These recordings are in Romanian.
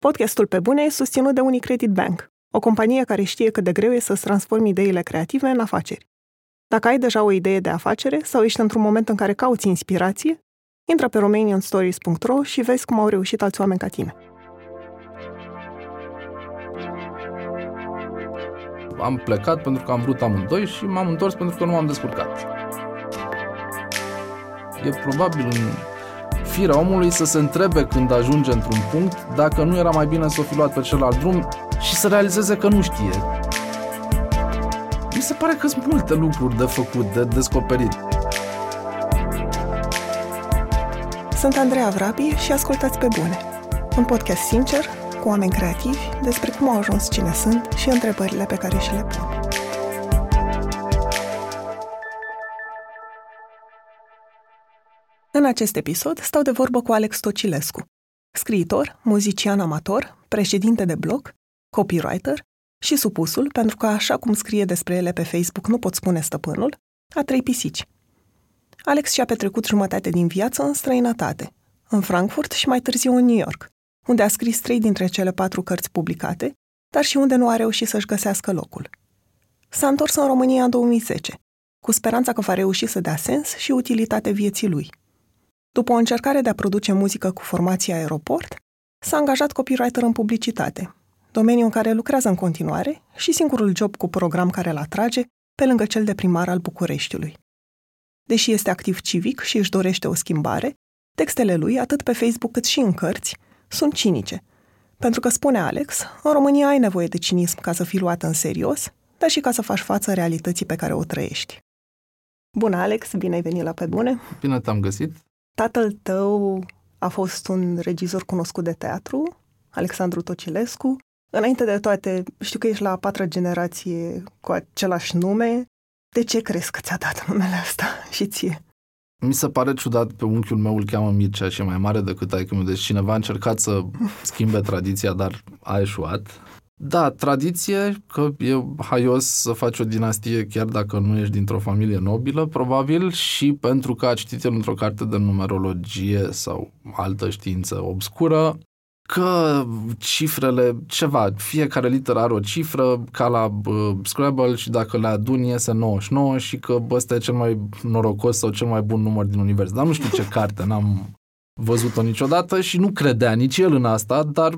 Podcastul Pe Bune e susținut de Unicredit Bank, o companie care știe cât de greu e să-ți transformi ideile creative în afaceri. Dacă ai deja o idee de afacere sau ești într-un moment în care cauți inspirație, intră pe romanianstories.ro și vezi cum au reușit alți oameni ca tine. Am plecat pentru că am vrut amândoi și m-am întors pentru că nu m-am descurcat. E probabil un firea omului să se întrebe când ajunge într-un punct dacă nu era mai bine să o fi luat pe celălalt drum și să realizeze că nu știe. Mi se pare că sunt multe lucruri de făcut, de descoperit. Sunt Andreea Vrabi și ascultați pe bune. Un podcast sincer, cu oameni creativi, despre cum au ajuns cine sunt și întrebările pe care și le pun. În acest episod stau de vorbă cu Alex Tocilescu, scriitor, muzician amator, președinte de blog, copywriter și supusul, pentru că așa cum scrie despre ele pe Facebook nu pot spune stăpânul, a trei pisici. Alex și-a petrecut jumătate din viață în străinătate, în Frankfurt și mai târziu în New York, unde a scris trei dintre cele patru cărți publicate, dar și unde nu a reușit să-și găsească locul. S-a întors în România în 2010, cu speranța că va reuși să dea sens și utilitate vieții lui – după o încercare de a produce muzică cu formația Aeroport, s-a angajat copywriter în publicitate, domeniu în care lucrează în continuare și singurul job cu program care îl atrage, pe lângă cel de primar al Bucureștiului. Deși este activ civic și își dorește o schimbare, textele lui, atât pe Facebook cât și în cărți, sunt cinice. Pentru că, spune Alex, în România ai nevoie de cinism ca să fii luat în serios, dar și ca să faci față realității pe care o trăiești. Bună, Alex, bine ai venit la Pe Bune! Bine te-am găsit! Tatăl tău a fost un regizor cunoscut de teatru, Alexandru Tocilescu. Înainte de toate, știu că ești la a patra generație cu același nume. De ce crezi că ți-a dat numele asta și ție? Mi se pare ciudat, pe unchiul meu îl cheamă Mircea și e mai mare decât ai meu, deci cineva a încercat să schimbe tradiția, dar a eșuat. Da, tradiție, că e haios să faci o dinastie chiar dacă nu ești dintr-o familie nobilă, probabil, și pentru că a citit el într-o carte de numerologie sau altă știință obscură, că cifrele, ceva, fiecare literă are o cifră, ca la uh, Scrabble și dacă le aduni iese 99 și că ăsta e cel mai norocos sau cel mai bun număr din univers. Dar nu știu ce carte, n-am văzut-o niciodată și nu credea nici el în asta, dar,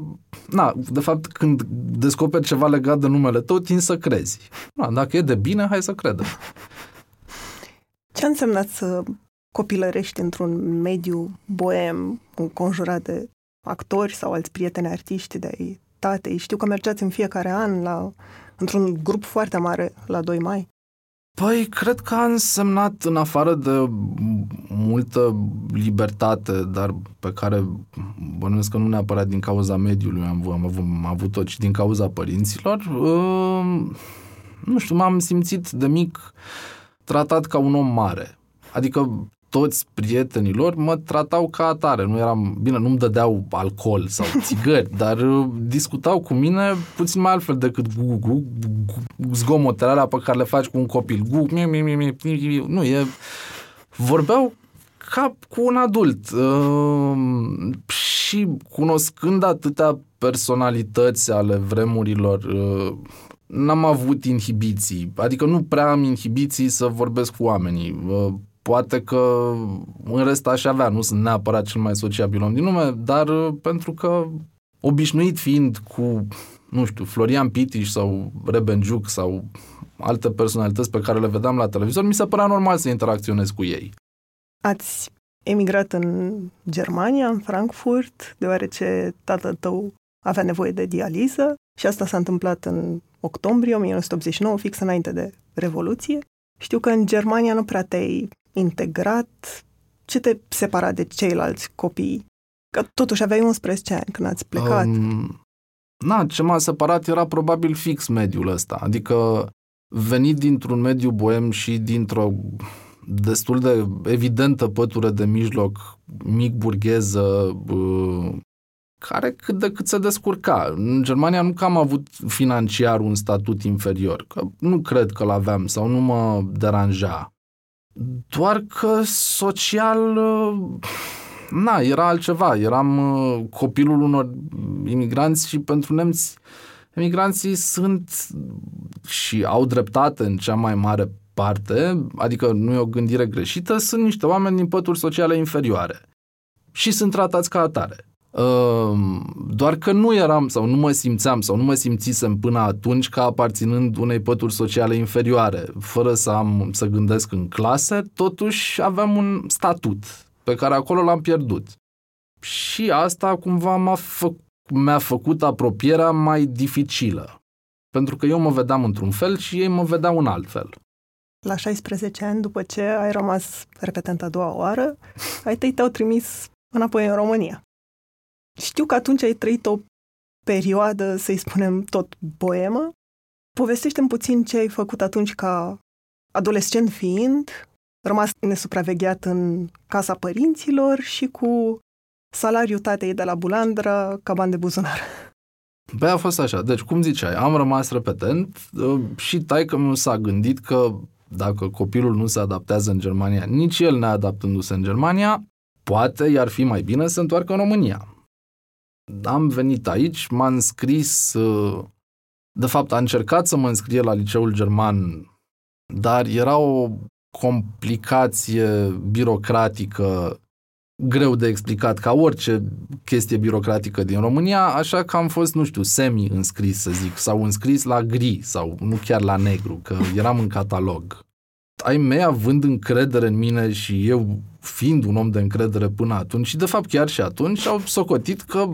na, de fapt, când descoperi ceva legat de numele tău, tin să crezi. Na, dacă e de bine, hai să credem. Ce a însemnat să copilărești într-un mediu boem, înconjurat de actori sau alți prieteni artiști de ai tatei? Știu că mergeați în fiecare an la, într-un grup foarte mare la 2 mai. Păi, cred că a însemnat, în afară de multă libertate, dar pe care bănuiesc că nu neapărat din cauza mediului am, am, avut, am avut-o, ci din cauza părinților, uh, nu știu, m-am simțit de mic tratat ca un om mare. Adică toți prietenilor mă tratau ca atare. Nu eram, bine, nu-mi dădeau alcool sau țigări, dar uh, discutau cu mine puțin mai altfel decât gu, gu, gu, zgomotele alea pe care le faci cu un copil. Gu, mi, mi, mi, mi, mi, nu, e... Vorbeau ca cu un adult. Uh, și cunoscând atâtea personalități ale vremurilor, uh, n-am avut inhibiții. Adică nu prea am inhibiții să vorbesc cu oamenii. Uh, Poate că în rest aș avea, nu sunt neapărat cel mai sociabil om din lume, dar uh, pentru că obișnuit fiind cu, nu știu, Florian Pitiș sau Rebenjuc sau alte personalități pe care le vedeam la televizor, mi se părea normal să interacționez cu ei. Ați emigrat în Germania, în Frankfurt, deoarece tatăl tău avea nevoie de dializă și asta s-a întâmplat în octombrie 1989, fix înainte de Revoluție. Știu că în Germania nu prea te-ai integrat? Ce te separa de ceilalți copii? Că totuși aveai 11 ani când ați plecat. Um, na, ce m-a separat era probabil fix mediul ăsta. Adică venit dintr-un mediu boem și dintr-o destul de evidentă pătură de mijloc, mic burgheză, care cât de cât se descurca. În Germania nu că am avut financiar un statut inferior, că nu cred că l-aveam sau nu mă deranja. Doar că social, uh, na, era altceva. Eram uh, copilul unor imigranți și pentru nemți emigranții sunt și au dreptate în cea mai mare parte, adică nu e o gândire greșită, sunt niște oameni din pături sociale inferioare și sunt tratați ca atare. Ehm, doar că nu eram sau nu mă simțeam sau nu mă simțisem până atunci ca aparținând unei pături sociale inferioare, fără să am să gândesc în clase, totuși aveam un statut pe care acolo l-am pierdut. Și asta cumva m-a fă, mi-a făcut apropierea mai dificilă. Pentru că eu mă vedeam într-un fel și ei mă vedeau în alt fel. La 16 ani, după ce ai rămas repetent a doua oară, ai tăi te-au trimis înapoi în România. Știu că atunci ai trăit o perioadă, să-i spunem, tot boemă. Povestește-mi puțin ce ai făcut atunci ca adolescent fiind, rămas nesupravegheat în casa părinților și cu salariul tatei de la Bulandra ca bani de buzunar. Băi, a fost așa. Deci, cum ziceai, am rămas repetent uh, și taică nu s-a gândit că dacă copilul nu se adaptează în Germania, nici el neadaptându-se în Germania, poate i-ar fi mai bine să întoarcă în România am venit aici, m-am înscris, uh, de fapt a încercat să mă înscrie la liceul german, dar era o complicație birocratică greu de explicat ca orice chestie birocratică din România, așa că am fost, nu știu, semi-înscris, să zic, sau înscris la gri, sau nu chiar la negru, că eram în catalog. Ai mei având încredere în mine și eu fiind un om de încredere până atunci, și de fapt chiar și atunci, au socotit că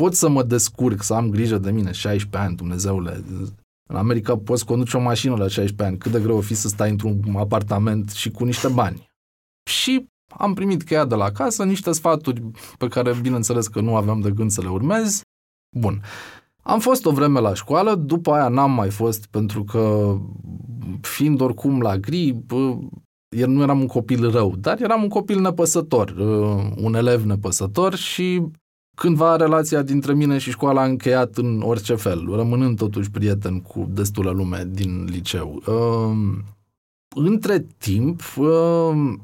pot să mă descurc, să am grijă de mine, 16 ani, Dumnezeule. În America poți conduce o mașină la 16 ani. Cât de greu o fi să stai într-un apartament și cu niște bani. Și am primit cheia de la casă, niște sfaturi pe care, bineînțeles, că nu aveam de gând să le urmez. Bun. Am fost o vreme la școală, după aia n-am mai fost pentru că, fiind oricum la gri, eu nu eram un copil rău, dar eram un copil nepăsător, un elev nepăsător și cândva relația dintre mine și școala a încheiat în orice fel, rămânând totuși prieten cu destulă lume din liceu. Uh, între timp, uh,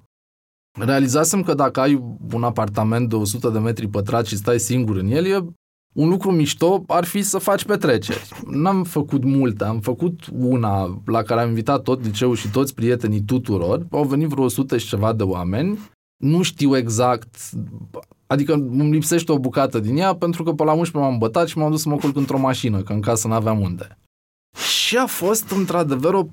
realizasem că dacă ai un apartament de 100 de metri pătrați și stai singur în el, e un lucru mișto ar fi să faci petreceri. N-am făcut multe, am făcut una la care am invitat tot liceul și toți prietenii tuturor. Au venit vreo 100 și ceva de oameni. Nu știu exact, Adică îmi lipsește o bucată din ea pentru că pe la 11 m-am bătat și m-am dus să mă culc într-o mașină, că în casă n-aveam unde. Și a fost într-adevăr o,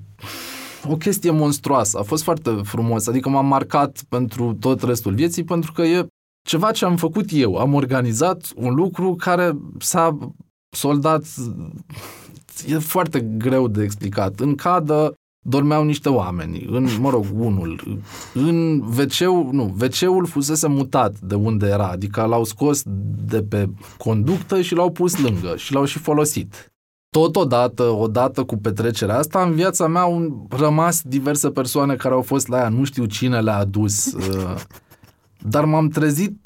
o chestie monstruoasă. A fost foarte frumos. Adică m-am marcat pentru tot restul vieții pentru că e ceva ce am făcut eu. Am organizat un lucru care s-a soldat e foarte greu de explicat. În cadă dormeau niște oameni, în, mă rog, unul. În wc nu, wc fusese mutat de unde era, adică l-au scos de pe conductă și l-au pus lângă și l-au și folosit. Totodată, odată cu petrecerea asta, în viața mea au rămas diverse persoane care au fost la ea, nu știu cine le-a adus, uh, dar m-am trezit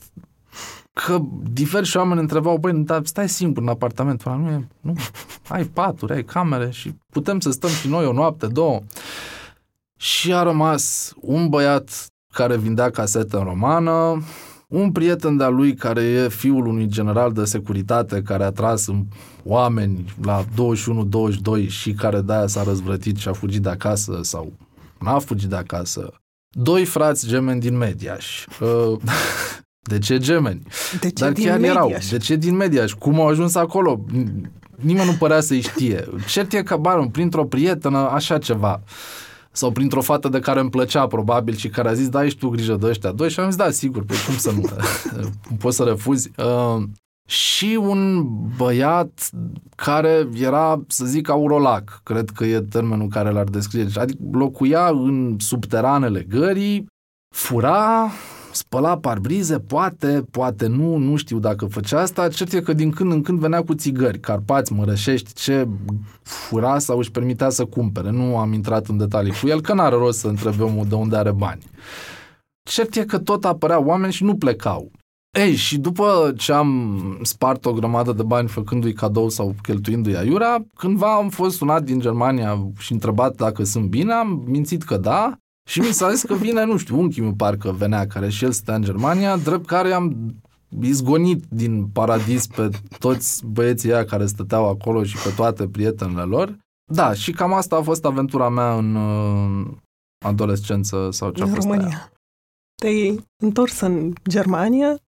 că diversi oameni întrebau, băi, dar stai singur în apartament, ăla nu e, nu, ai paturi, ai camere și putem să stăm și noi o noapte, două. Și a rămas un băiat care vindea casete în romană, un prieten de-a lui care e fiul unui general de securitate care a tras în oameni la 21-22 și care de-aia s-a răzvrătit și a fugit de acasă sau n-a fugit de acasă. Doi frați gemeni din Mediaș. Uh, De ce gemeni? De ce Dar din chiar Mediaș? erau. De ce din Mediaș? Cum au ajuns acolo? Nimeni nu părea să-i știe. Cert e că, bară, printr-o prietenă, așa ceva. Sau printr-o fată de care îmi plăcea, probabil, și care a zis, da, ești tu grijă de ăștia doi? Și am zis, da, sigur, pe cum să nu? Poți să refuzi? Uh, și un băiat care era, să zic, aurolac, cred că e termenul care l-ar descrie. Adică locuia în subteranele gării, fura, spăla parbrize, poate, poate nu, nu știu dacă făcea asta. Cert e că din când în când venea cu țigări, carpați, mărășești, ce fura sau își permitea să cumpere. Nu am intrat în detalii cu el, că n-are rost să întrebe omul de unde are bani. Cert e că tot apăreau oameni și nu plecau. Ei, și după ce am spart o grămadă de bani făcându-i cadou sau cheltuindu-i aiurea, cândva am fost sunat din Germania și întrebat dacă sunt bine, am mințit că da Și mi s-a zis că vine, nu știu, unchiul meu parcă venea, care și el stă în Germania, drept care am izgonit din paradis pe toți băieții aia care stăteau acolo și pe toate prietenele lor. Da, și cam asta a fost aventura mea în uh, adolescență sau ce a în fost România. aia. Te-ai întors în Germania,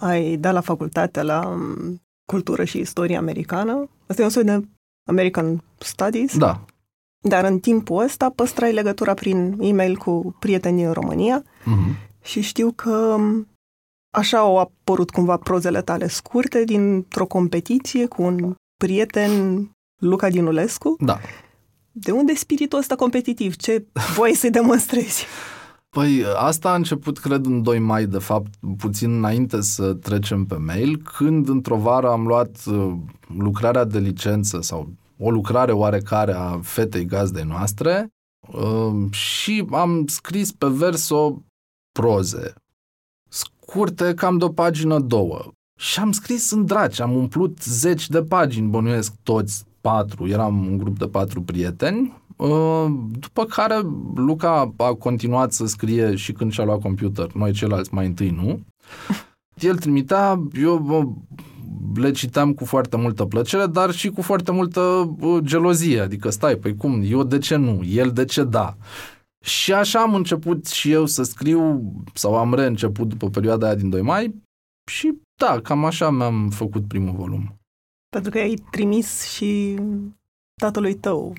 ai dat la facultate la um, cultură și istorie americană. Asta e un soi de American Studies. Da. Dar în timpul ăsta păstrai legătura prin e-mail cu prietenii în România Mm-hmm. și știu că um, așa au apărut cumva prozele tale scurte dintr-o competiție cu un prieten, Luca Dinulescu. Da. De unde e spiritul ăsta competitiv? Ce voie să-i demonstrezi? Păi asta a început, cred, în 2 mai, de fapt, puțin înainte să trecem pe mail, când într-o vară am luat uh, lucrarea de licență sau o lucrare oarecare a fetei gazdei noastre uh, și am scris pe verso proze scurte, cam de o pagină, două. Și am scris în draci, am umplut zeci de pagini, bănuiesc toți patru, eram un grup de patru prieteni, Uh, după care Luca a continuat să scrie și când și-a luat computer, noi ceilalți mai întâi nu. El trimitea, eu bă, le citeam cu foarte multă plăcere, dar și cu foarte multă uh, gelozie, adică stai, păi cum, eu de ce nu, el de ce da. Și așa am început și eu să scriu, sau am reînceput după perioada aia din 2 mai și da, cam așa mi-am făcut primul volum. Pentru că ai trimis și tatălui tău.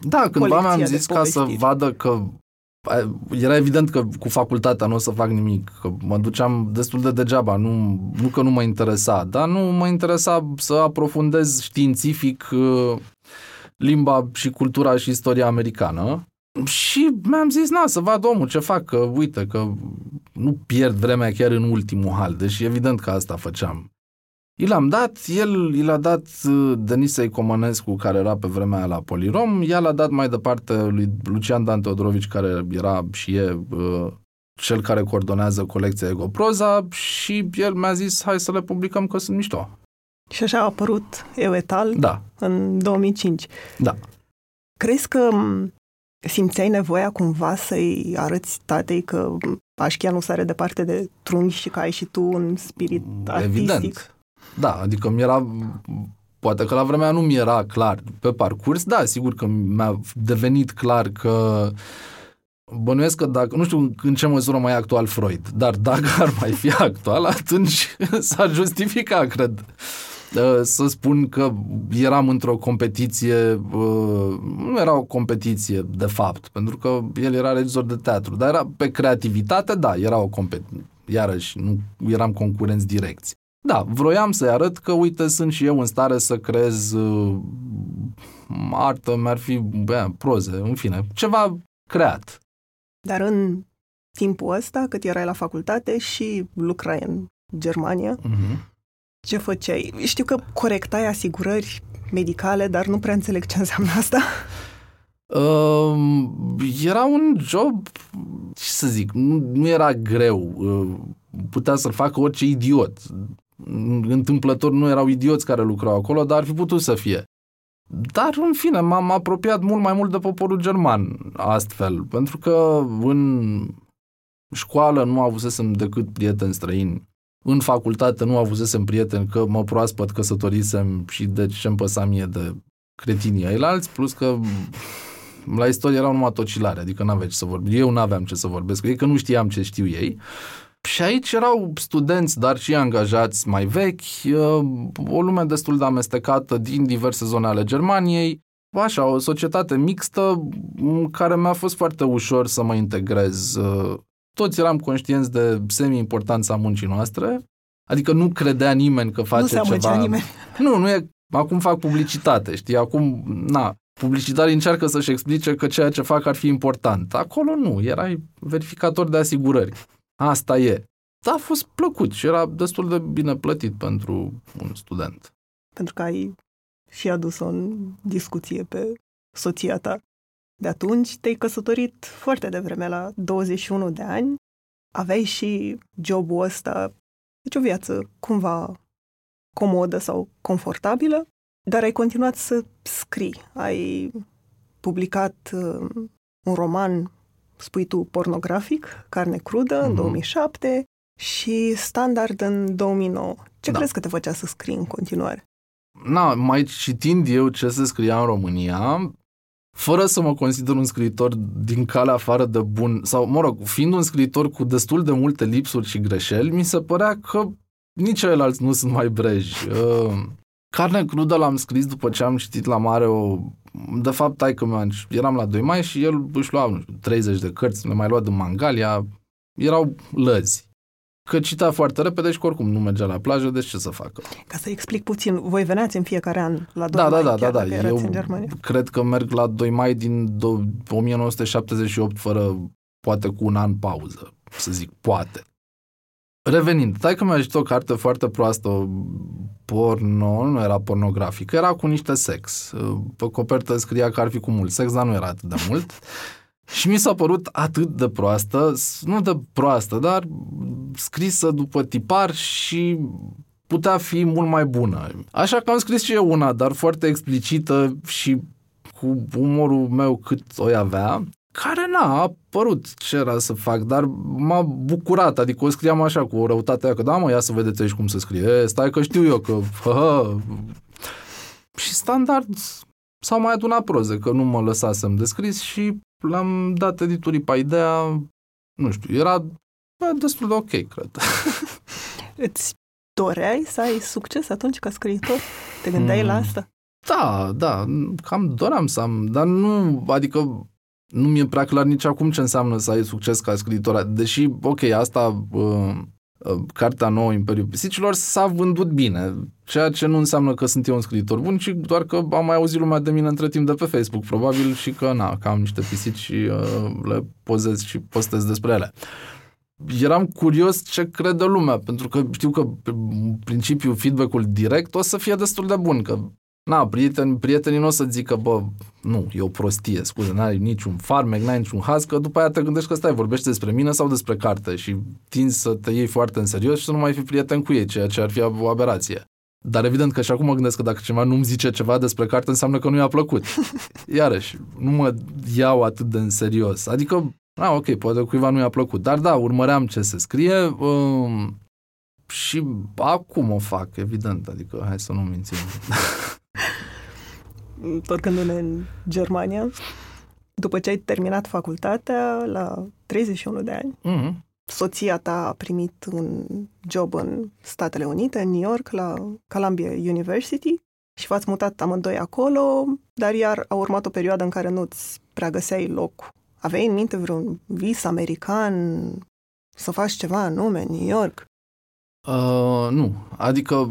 Da, cândva Colecția mi-am de zis ca să povestiri. vadă că a, era evident că cu facultatea nu o să fac nimic, că mă duceam destul de degeaba, nu, nu că nu mă interesa, dar nu mă interesa să aprofundez științific uh, limba și cultura și istoria americană. Și mi-am zis, na, să vad omul ce fac, că uite, că nu pierd vremea chiar în ultimul hal, deci evident că asta făceam. I l-am dat, el i l-a dat uh, Denisei Comănescu, care era pe vremea aia la Polirom, ea l-a dat mai departe lui Lucian Dan Teodorovici, care era și e uh, cel care coordonează colecția Egoproza și el mi-a zis, hai să le publicăm că sunt mișto. Și așa a apărut Eu etal Da, în 2005. da. Crezi că m, simțeai nevoia cumva să-i arăți tatei că m, Pașchia nu sare departe de trunchi și că ai și tu un spirit artistic? Evident. Da, adică mi era, poate că la vremea aia nu mi era clar pe parcurs, da, sigur că mi-a devenit clar că bănuiesc că dacă, nu știu în ce măsură mai e actual Freud, dar dacă ar mai fi actual, atunci s-ar justifica, cred, uh, să spun că eram într-o competiție, uh, nu era o competiție de fapt, pentru că el era regizor de teatru, dar era pe creativitate, da, era o competiție, iarăși, nu eram concurenți direcți. Da, vroiam să-i arăt că, uite, sunt și eu în stare să creez uh, artă, mi-ar fi bă, proze, în fine, ceva creat. Dar în timpul ăsta, cât erai la facultate și lucrai în Germania, Uh-huh. ce făceai? Știu că corectai asigurări medicale, dar nu prea înțeleg ce înseamnă asta. Uh, era un job, ce să zic, nu, nu era greu. Uh, putea să-l facă orice idiot. Întâmplător nu erau idioți care lucrau acolo, dar ar fi putut să fie. Dar, în fine, m-am apropiat mult mai mult de poporul german astfel, pentru că în școală nu avusesem decât prieteni străini. În facultate nu avusesem prieteni că mă proaspăt căsătorisem și deci ce-mi păsa mie de cretinii ailalți, plus că la istorie erau numai tocilare, adică n-aveai ce să vorbesc. Eu n-aveam ce să vorbesc cu ei, că nu știam ce știu ei. Și aici erau studenți, dar și angajați mai vechi, uh, o lume destul de amestecată din diverse zone ale Germaniei, așa, o societate mixtă în care mi-a fost foarte ușor să mă integrez. Uh, Toți eram conștienți de semi-importanța muncii noastre, adică nu credea nimeni că face nu se amăgea ceva... nimeni. Nu, nu e... Acum fac publicitate, știi? Acum, na, publicitarii încearcă să-și explice că ceea ce fac ar fi important. Acolo nu, erai verificator de asigurări. Asta e. Dar a fost plăcut și era destul de bine plătit pentru un student. Pentru că ai și adus-o în discuție pe soția ta. De atunci te-ai căsătorit foarte devreme, la 21 de ani. Aveai și jobul ăsta, deci o viață cumva comodă sau confortabilă, dar ai continuat să scrii. Ai publicat uh, un roman spui tu, pornografic, Carne crudă, în Mhm. 2007 și Standard în 2009. Ce Da. crezi că te făcea să scrii în continuare? Na, mai citind eu ce se scria în România, fără să mă consider un scriitor din calea afară de bun, sau, mă rog, fiind un scriitor cu destul de multe lipsuri și greșeli, mi se părea că nici ceilalți nu sunt mai breji. Uh, Carne crudă l-am scris după ce am citit la mare o... De fapt, tai că eram la 2 mai și el își lua, nu știu, 30 de cărți, le mai lua de Mangalia, erau lăzi. Că cita foarte repede și că oricum nu mergea la plajă, deci ce să facă? Ca să explic puțin, voi veneați în fiecare an la 2 Da, da, mai, da, chiar da, da. dacă erați Eu în Germania. cred că merg la 2 mai din do- 1978 fără, poate cu un an pauză, să zic, poate. Revenind, tai că mi-a citit o carte foarte proastă, porno, nu era pornografică, era cu niște sex. Pe copertă scria că ar fi cu mult sex, dar nu era atât de mult. Și mi s-a părut atât de proastă, nu de proastă, dar scrisă după tipar și putea fi mult mai bună. Așa că am scris și eu una, dar foarte explicită și cu umorul meu cât o avea, care n-a apărut ce era să fac, dar m-a bucurat, adică o scriam așa cu o răutate aia, că da mă, ia să vedeți aici cum se scrie, e, stai că știu eu că... Hă, hă. Și standard s-au mai adunat proze, că nu mă lăsasem de scris și l-am dat editurii pe ideea, nu știu, era bă, destul de ok, cred. Îți doreai să ai succes atunci ca scriitor? Te gândeai Mm. la asta? Da, da, cam doream să am, dar nu, adică nu mi-e prea clar nici acum ce înseamnă să ai succes ca scriitor. Deși, ok, asta, uh, uh, cartea nouă Imperiul Pisicilor s-a vândut bine, ceea ce nu înseamnă că sunt eu un scriitor bun, ci doar că am mai auzit lumea de mine între timp de pe Facebook, probabil, și că, na, că am niște pisici și uh, le pozez și postez despre ele. Eram curios ce crede lumea, pentru că știu că în principiu feedback-ul direct o să fie destul de bun, că Na, prieteni, prietenii nu o să zică, bă, nu, e o prostie, scuze, n-ai niciun farmec, n-ai niciun haz, că după aia te gândești că stai, vorbești despre mine sau despre carte și tinzi să te iei foarte în serios și să nu mai fii prieten cu ei, ceea ce ar fi o aberație. Dar evident că și acum mă gândesc că dacă cineva nu-mi zice ceva despre carte, înseamnă că nu i-a plăcut. Iarăși, nu mă iau atât de în serios. Adică, na, ok, poate cuiva nu i-a plăcut, dar da, urmăream ce se scrie um, și acum o fac, evident, adică hai să nu mințim. Întorcându-ne în Germania, după ce ai terminat facultatea, la 31 de ani, Mm-hmm. soția ta a primit un job în Statele Unite, în New York, la Columbia University și v-ați mutat amândoi acolo, dar iar a urmat o perioadă în care nu-ți prea găseai loc. Aveai în minte vreun vis american să faci ceva anume în New York? Uh, nu, adică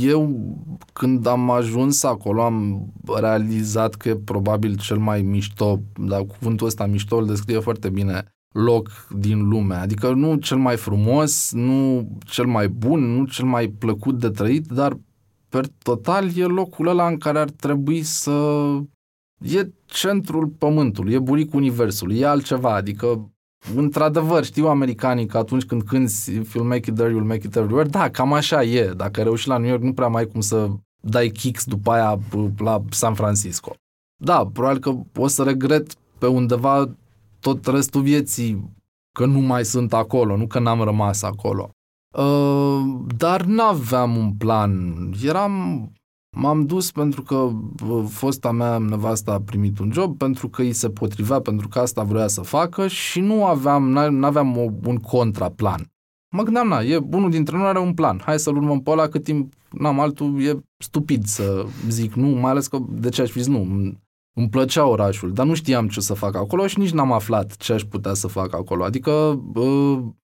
eu când am ajuns acolo am realizat că e probabil cel mai mișto, dar cuvântul ăsta mișto îl descrie foarte bine, loc din lume. Adică nu cel mai frumos, nu cel mai bun, nu cel mai plăcut de trăit, dar per total e locul ăla în care ar trebui să... E centrul pământului, e buricul universului, e altceva, adică într-adevăr, știu americanii că atunci când cânti If you'll make it there, you'll make it everywhere, da, cam așa e. Dacă reuși la New York, nu prea mai ai cum să dai kicks după aia la San Francisco. Da, probabil că o să regret pe undeva tot restul vieții că nu mai sunt acolo, nu că n-am rămas acolo. Uh, dar n-aveam un plan. Eram M-am dus pentru că fosta mea nevasta a primit un job, pentru că îi se potrivea, pentru că asta vrea să facă și nu aveam, n-aveam o, un contraplan. Mă gândeam, na, e, unul dintre noi are un plan, hai să-l urmăm pe ăla cât timp n-am altul, e stupid să zic nu, mai ales că de ce aș fi zis nu, îmi plăcea orașul, dar nu știam ce să fac acolo și nici n-am aflat ce aș putea să fac acolo. Adică uh,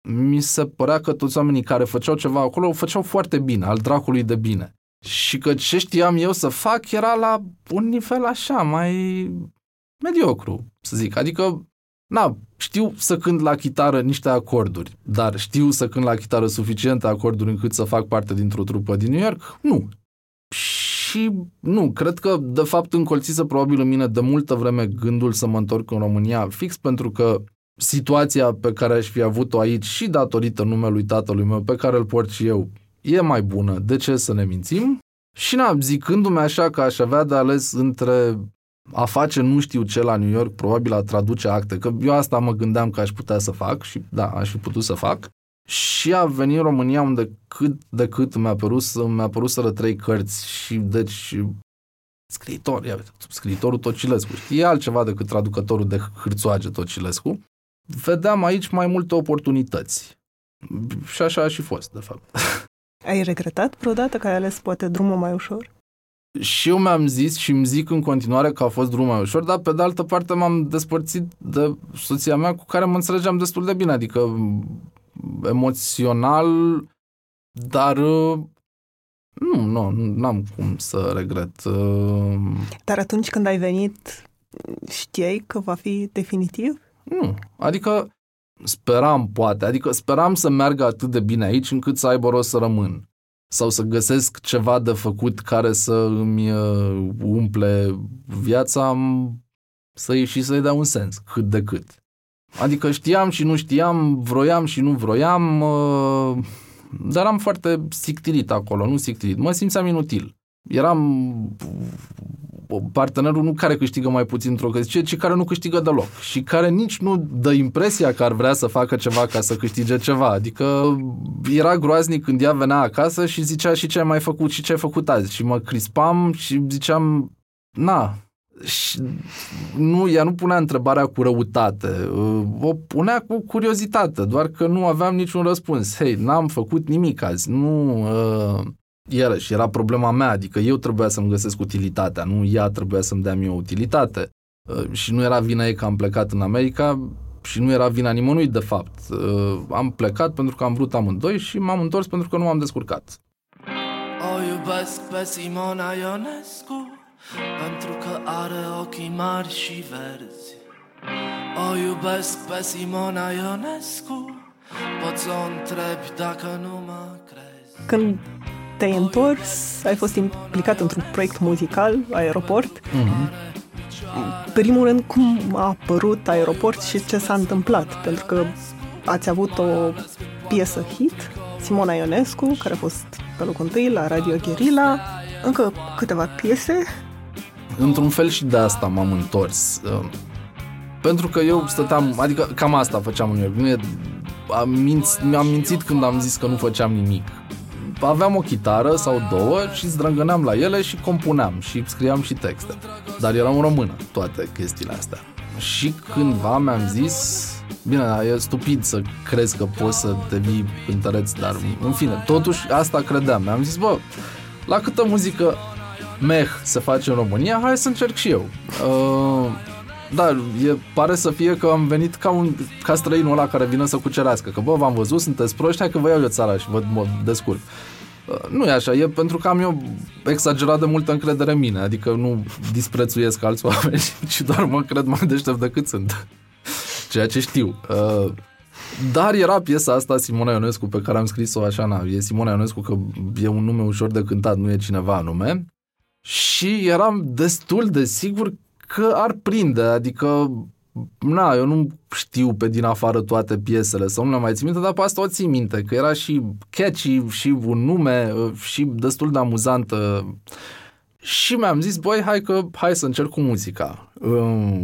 mi se părea că toți oamenii care făceau ceva acolo o făceau foarte bine, al dracului de bine. Și că ce știam eu să fac era la un nivel așa, mai mediocru, să zic. Adică, na, știu să cânt la chitară niște acorduri, dar știu să cânt la chitară suficiente acorduri încât să fac parte dintr-o trupă din New York? Nu. Și nu, cred că de fapt încolțise probabil în mine de multă vreme gândul să mă întorc în România fix pentru că situația pe care aș fi avut-o aici și datorită numelui tatălui meu pe care îl port și eu e mai bună, de ce să ne mințim? Și na, zicându-mi așa că aș avea de ales între a face nu știu ce la New York, probabil a traduce acte, că eu asta mă gândeam că aș putea să fac și da, aș fi putut să fac. Și a venit în România unde cât de cât mi-a părut, mi-a părut să trei cărți și deci scriitor, ia, scriitorul Tocilescu, știe altceva decât traducătorul de hârțoage Tocilescu. Vedeam aici mai multe oportunități. Și așa a și fost, de fapt. Ai regretat vreodată că ai ales poate drumul mai ușor? Și eu mi-am zis și îmi zic în continuare că a fost drumul mai ușor, dar pe de altă parte m-am despărțit de soția mea cu care mă înțelegeam destul de bine, adică emoțional, dar nu, nu, nu am cum să regret. Dar atunci când ai venit, știai că va fi definitiv? Nu, adică speram, poate, adică speram să meargă atât de bine aici încât să aibă rost să rămân. Sau să găsesc ceva de făcut care să îmi uh, umple viața să și să-i dea un sens, cât de cât. Adică știam și nu știam, vroiam și nu vroiam, uh, dar am foarte sictilit acolo, nu sictilit. Mă simțeam inutil. Eram partenerul nu care câștigă mai puțin într-o căsnicie, ci care nu câștigă deloc și care nici nu dă impresia că ar vrea să facă ceva ca să câștige ceva. Adică era groaznic când ea venea acasă și zicea și ce ai mai făcut și ce ai făcut azi. Și mă crispam și ziceam, na, și nu, ea nu punea întrebarea cu răutate, o punea cu curiozitate, doar că nu aveam niciun răspuns. Hei, n-am făcut nimic azi, nu... Uh, iarăși, era problema mea, adică eu trebuia să-mi găsesc utilitatea, nu ea trebuia să-mi dea mie o utilitate. Uh, și nu era vina ei că am plecat în America și nu era vina nimănui, de fapt. Uh, am plecat pentru că am vrut amândoi și m-am întors pentru că nu m-am descurcat. O iubesc pe Simona Ionescu pentru că are ochii mari și verzi. O iubesc pe Simona Ionescu, poți să o întrebi dacă nu mă crezi. Când te-ai întors, ai fost implicat într-un proiect muzical, Aeroport. Mm-hmm. Primul rând, cum a apărut Aeroport și ce s-a întâmplat? Pentru că ați avut o piesă hit, Simona Ionescu, care a fost pe locul întâi la Radio Guerilla, încă câteva piese într-un fel și de asta m-am întors. Uh, pentru că eu stăteam, adică cam asta făceam în York. Am minț, mi-am mințit când am zis că nu făceam nimic. Aveam o chitară sau două și zdrângăneam la ele și compuneam și scriam și texte. Dar erau în română toate chestiile astea. Și cândva mi-am zis, bine, e stupid să crezi că poți să devii cântăreț, dar în fine, totuși asta credeam. Mi-am zis, bă, la câtă muzică meh se face în România, hai să încerc și eu. Uh, da, e, pare să fie că am venit ca, un, ca străinul ăla care vine să cucerească, că bă, v-am văzut, sunteți proști, hai că vă iau eu țara și vă mă descurc. Uh, nu e așa, e pentru că am eu exagerat de multă încredere în mine, adică nu disprețuiesc alți oameni, ci doar mă cred mai deștept decât sunt. Ceea ce știu. Uh, dar era piesa asta Simona Ionescu pe care am scris-o așa, na, e Simona Ionescu că e un nume ușor de cântat, nu e cineva anume și eram destul de sigur că ar prinde, adică na, eu nu știu pe din afară toate piesele sau nu le mai țin minte, dar pe asta o țin minte, că era și catchy și un nume și destul de amuzantă și mi-am zis, băi, hai că hai să încerc cu muzica.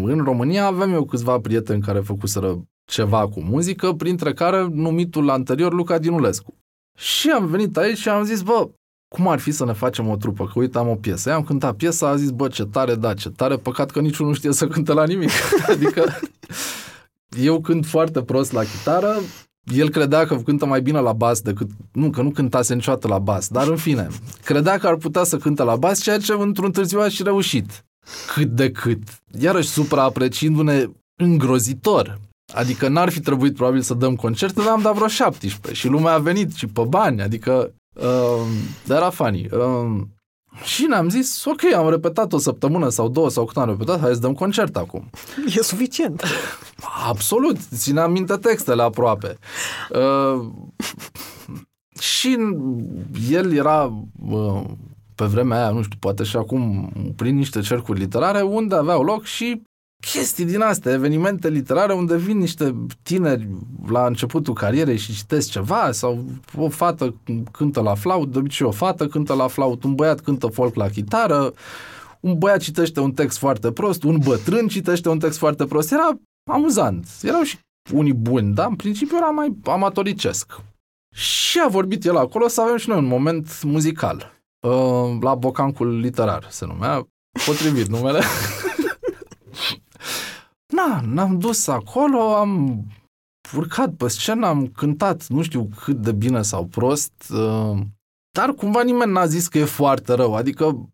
În România avem eu câțiva prieteni care făcuseră ceva cu muzică, printre care numitul anterior Luca Dinulescu. Și am venit aici și am zis, bă, cum ar fi să ne facem o trupă? Că uite, am o piesă. I-am cântat piesa, a zis, bă, ce tare, da, ce tare, păcat că niciunul nu știe să cânte la nimic. adică eu cânt foarte prost la chitară, el credea că cântă mai bine la bas decât... Nu, că nu cântase niciodată la bas, dar în fine, credea că ar putea să cânte la bas, ceea ce într-un târziu a și reușit. Cât de cât. Iarăși supraapreciindu-ne îngrozitor. Adică n-ar fi trebuit probabil să dăm concerte, dar am dat vreo 17 și lumea a venit și pe bani, adică Uh, dar era funny. Uh, și ne-am zis, ok, am repetat o săptămână sau două sau cât am repetat, hai să dăm concert acum. E suficient. Absolut, țineam minte textele aproape. Uh, și el era uh, pe vremea aia, nu știu, poate și acum, prin niște cercuri literare, unde aveau loc și chestii din astea, evenimente literare unde vin niște tineri la începutul carierei și citesc ceva sau o fată cântă la flaut, de obicei o fată cântă la flaut, un băiat cântă folk la chitară, un băiat citește un text foarte prost, un bătrân citește un text foarte prost. Era amuzant. Erau și unii buni, dar în principiu era mai amatoricesc. Și a vorbit el acolo să avem și noi un moment muzical. Uh, la Bocancul Literar se numea, potrivit numele. Na, n-am dus acolo, am urcat pe scenă, am cântat, nu știu cât de bine sau prost, uh, dar cumva nimeni n-a zis că e foarte rău, adică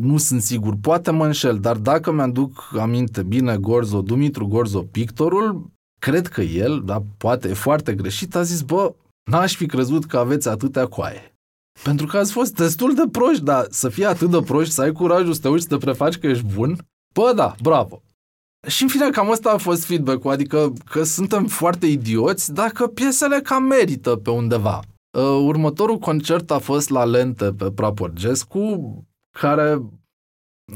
nu sunt sigur, poate mă înșel, dar dacă mi-aduc aminte bine Gorzo, Dumitru Gorzo, pictorul, cred că el, dar poate e foarte greșit, a zis, bă, n-aș fi crezut că aveți atâtea coaie. Pentru că ați fost destul de proști, dar să fii atât de proști, să ai curajul să te uiți să te prefaci că ești bun, bă, da, bravo. Și în fine, cam asta a fost feedback-ul, adică că suntem foarte idioți dacă piesele cam merită pe undeva. Uh, următorul concert a fost la Lente pe Praporgescu, care,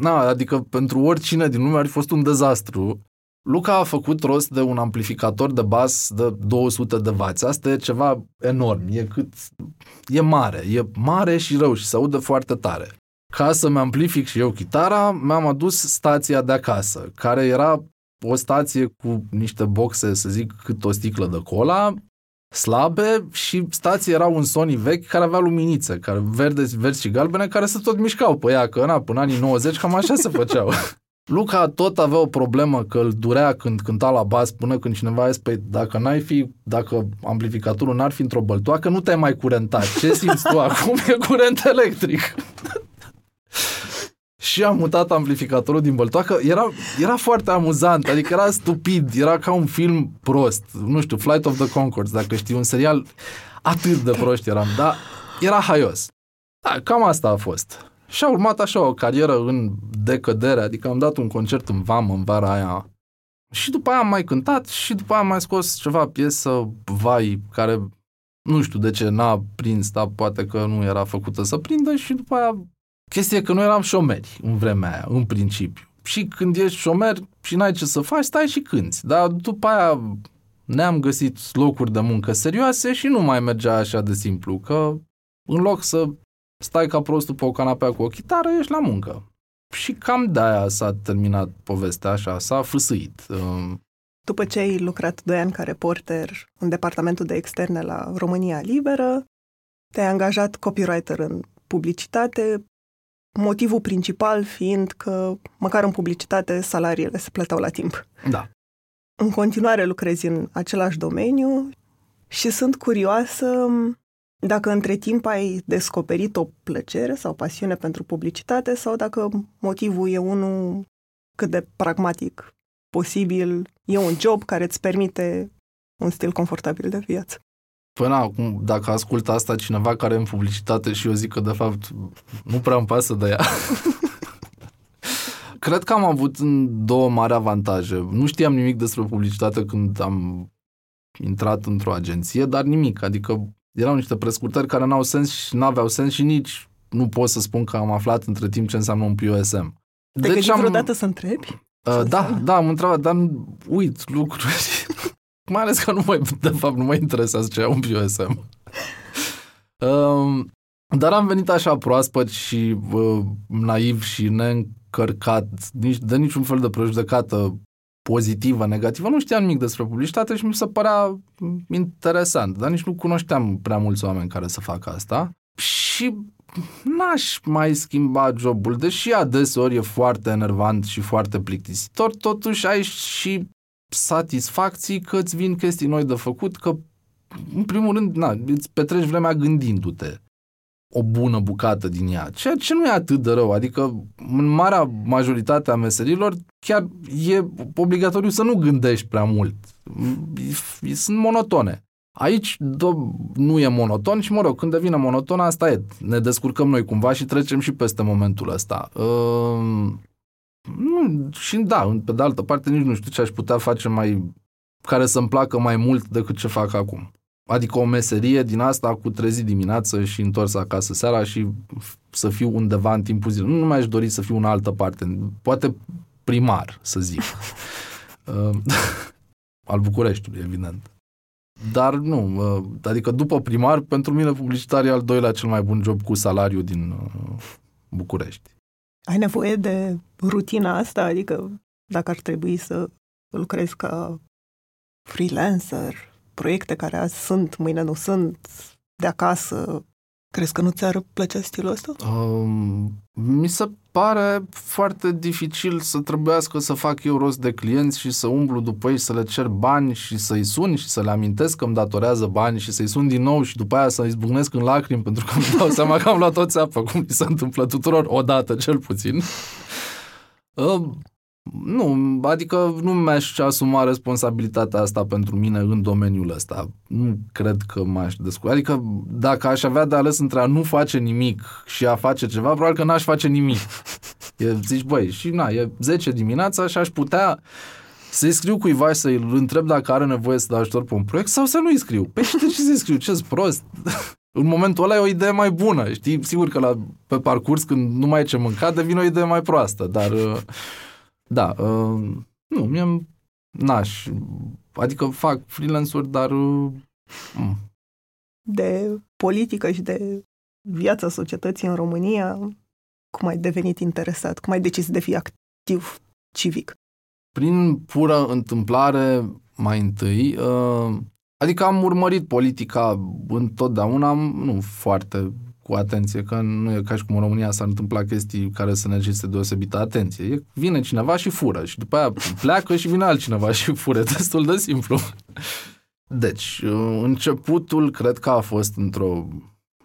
na, adică pentru oricine din lume ar fi fost un dezastru. Luca a făcut rost de un amplificator de bas de 200 de W. Asta e ceva enorm, e cât... e mare, e mare și rău și se aude foarte tare. Ca să-mi amplific și eu chitara, mi-am adus stația de acasă, care era o stație cu niște boxe, să zic, cât o sticlă de cola, slabe și stația era un Sony vechi care avea luminițe, care verde, verzi și galbene, care se tot mișcau pe ea, că na, până anii 90 cam așa se făceau. Luca tot avea o problemă că îl durea când cânta la bas până când cineva a zis, păi dacă n-ai fi, dacă amplificatorul n-ar fi într-o băltoacă, nu te-ai mai curentat. Ce simți tu acum? E curent electric. Și am mutat amplificatorul din băltoacă. Era, era foarte amuzant, adică era stupid, era ca un film prost. Nu știu, Flight of the Concords, dacă știi, un serial atât de proști eram, dar era haios. Da, cam asta a fost. Și a urmat așa o carieră în decădere, adică am dat un concert în vamă în vara aia și după aia am mai cântat și după aia am mai scos ceva piesă, vai, care nu știu de ce n-a prins, dar poate că nu era făcută să prindă și după aia chestia că nu eram șomeri în vremea aia, în principiu. Și când ești șomer și n-ai ce să faci, stai și cânti. Dar după aia ne-am găsit locuri de muncă serioase și nu mai mergea așa de simplu, că în loc să stai ca prostul pe o canapea cu o chitară, ești la muncă. Și cam de-aia s-a terminat povestea așa, s-a fâsâit. Um, După ce ai lucrat doi ani ca reporter în departamentul de externe la România Liberă, te-ai angajat copywriter în publicitate, motivul principal fiind că, măcar în publicitate, salariile se plăteau la timp. Da. În continuare lucrezi în același domeniu și sunt curioasă dacă între timp ai descoperit o plăcere sau pasiune pentru publicitate sau dacă motivul e unul cât de pragmatic posibil, e un job care îți permite un stil confortabil de viață. Până acum, dacă ascultă asta cineva care e în publicitate și eu zic că de fapt nu prea îmi pasă de ea, cred că am avut două mari avantaje. Nu știam nimic despre publicitate când am intrat într-o agenție, dar nimic. Adică erau niște prescurtări care n-au sens și n-aveau sens și nici nu pot să spun că am aflat între timp ce înseamnă un POSM. Te deci am... vreodată să întrebi? Uh, da, da, am întrebat, dar uit lucruri. Mai ales că nu mai, de fapt, nu mă interesează ce e un POSM. uh, dar am venit așa proaspăt și uh, naiv și neîncărcat nici, de niciun fel de prejudecată pozitivă, negativă. Nu știam nimic despre publicitate și mi se părea interesant, dar nici nu cunoșteam prea mulți oameni care să facă asta. Și n-aș mai schimba jobul, deși adeseori e foarte enervant și foarte plictisitor, totuși ai și satisfacții că îți vin chestii noi de făcut, că în primul rând, na, îți petreci vremea gândindu-te o bună bucată din ea, ceea ce nu e atât de rău. Adică, în marea majoritate a meserilor, chiar e obligatoriu să nu gândești prea mult. Sunt monotone. Aici do- nu e monoton și, mă rog, când devine monoton, asta e. Ne descurcăm noi cumva și trecem și peste momentul ăsta. Uh, nu, și da, pe de altă parte, nici nu știu ce aș putea face mai care să-mi placă mai mult decât ce fac acum. Adică o meserie din asta cu trezi dimineață și întors acasă seara și să fiu undeva în timpul zilei. Nu, nu mi-aș dori să fiu în altă parte. Poate primar, să zic. Uh, al Bucureștiului, evident. Dar nu, uh, adică după primar, pentru mine publicitar e al doilea cel mai bun job cu salariu din uh, București. Ai nevoie de rutina asta? Adică dacă ar trebui să lucrezi ca freelancer, proiecte care azi sunt, mâine nu sunt, de acasă, crezi că nu ți-ar plăcea stilul ăsta? Um, mi se pare foarte dificil să trebuiască să fac eu rost de clienți și să umblu după ei, să le cer bani și să-i sun și să le amintesc că îmi datorează bani și să-i sun din nou și după aia să-i zbucnesc în lacrimi pentru că îmi dau seama că am luat o țeapă, cum mi se întâmplă tuturor, odată cel puțin. Uh, nu, adică nu mi-aș asuma responsabilitatea asta pentru mine în domeniul ăsta. Nu cred că m-aș descurca. Adică dacă aș avea de ales între a nu face nimic și a face ceva, probabil că n-aș face nimic. E, zici, băi, și na, e 10 dimineața și aș putea să-i scriu cuiva și să-i întreb dacă are nevoie să dau ajutor pe un proiect sau să nu-i scriu. Păi și de ce să-i scriu? ce prost? în momentul ăla e o idee mai bună, știi? Sigur că la, pe parcurs, când nu mai e ce mânca, devine o idee mai proastă, dar... Uh, da, uh, nu, mie n-aș. Adică fac freelance-uri, dar... Uh, de politică și de viața societății în România, cum ai devenit interesat? Cum ai decis de fi activ civic? Prin pură întâmplare, mai întâi, uh, adică am urmărit politica întotdeauna, nu foarte cu atenție, că nu e ca și cum în România s-ar întâmpla chestii care să necesite deosebită atenție. Vine cineva și fură și după aia pleacă și vine altcineva și fură. Destul de simplu. Deci, începutul cred că a fost într-o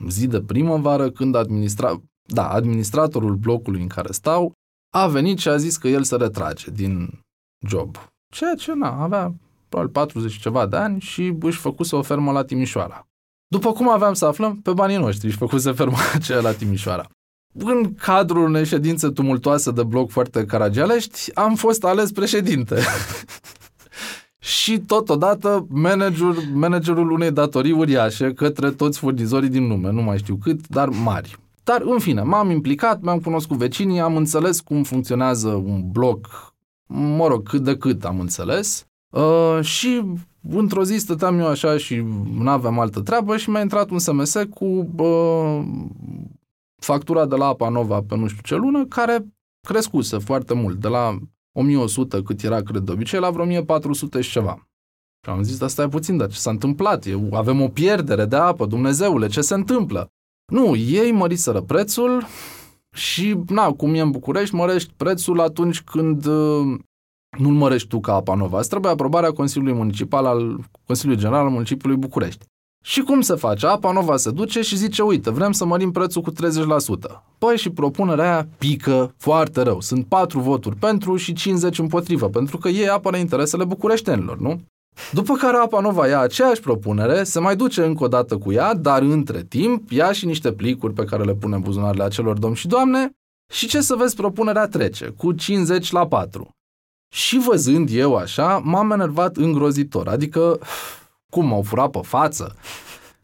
zi de primăvară când administra... da, administratorul blocului în care stau a venit și a zis că el se retrage din job. Ceea ce, na, avea probabil 40 ceva de ani și își făcuse o fermă la Timișoara. După cum aveam să aflăm, pe banii noștri și făcuse ferma aceea la Timișoara. În cadrul unei ședințe tumultoase de bloc foarte caragialești, am fost ales președinte. și totodată manager, managerul unei datorii uriașe către toți furnizorii din lume, nu mai știu cât, dar mari. Dar, în fine, m-am implicat, mi-am cunoscut vecinii, am înțeles cum funcționează un bloc, mă rog, cât de cât am înțeles. Uh, și într-o zi stăteam eu așa și nu aveam altă treabă și mi-a intrat un SMS cu uh, factura de la Apa Nova pe nu știu ce lună, care crescuse foarte mult, de la 1100 cât era, cred, de obicei, la vreo 1400 și ceva. Și am zis, asta e puțin, dar ce s-a întâmplat? Eu, avem o pierdere de apă, Dumnezeule, ce se întâmplă? Nu, ei măriseră prețul și, na, cum e în București, mărești prețul atunci când uh, nu-l mărești tu ca apa nova. Îți trebuie aprobarea Consiliului Municipal al Consiliului General al Municipiului București. Și cum se face? Apa Nova se duce și zice, uite, vrem să mărim prețul cu 30%. Păi și propunerea aia pică foarte rău. Sunt 4 voturi pentru și 50 împotrivă, pentru că ei apără interesele bucureștenilor, nu? După care Apa Nova ia aceeași propunere, se mai duce încă o dată cu ea, dar între timp ia și niște plicuri pe care le pune în buzunarele acelor domni și doamne și ce să vezi, propunerea trece, cu 50 la 4. Și văzând eu așa, m-am enervat îngrozitor. Adică, cum m-au furat pe față?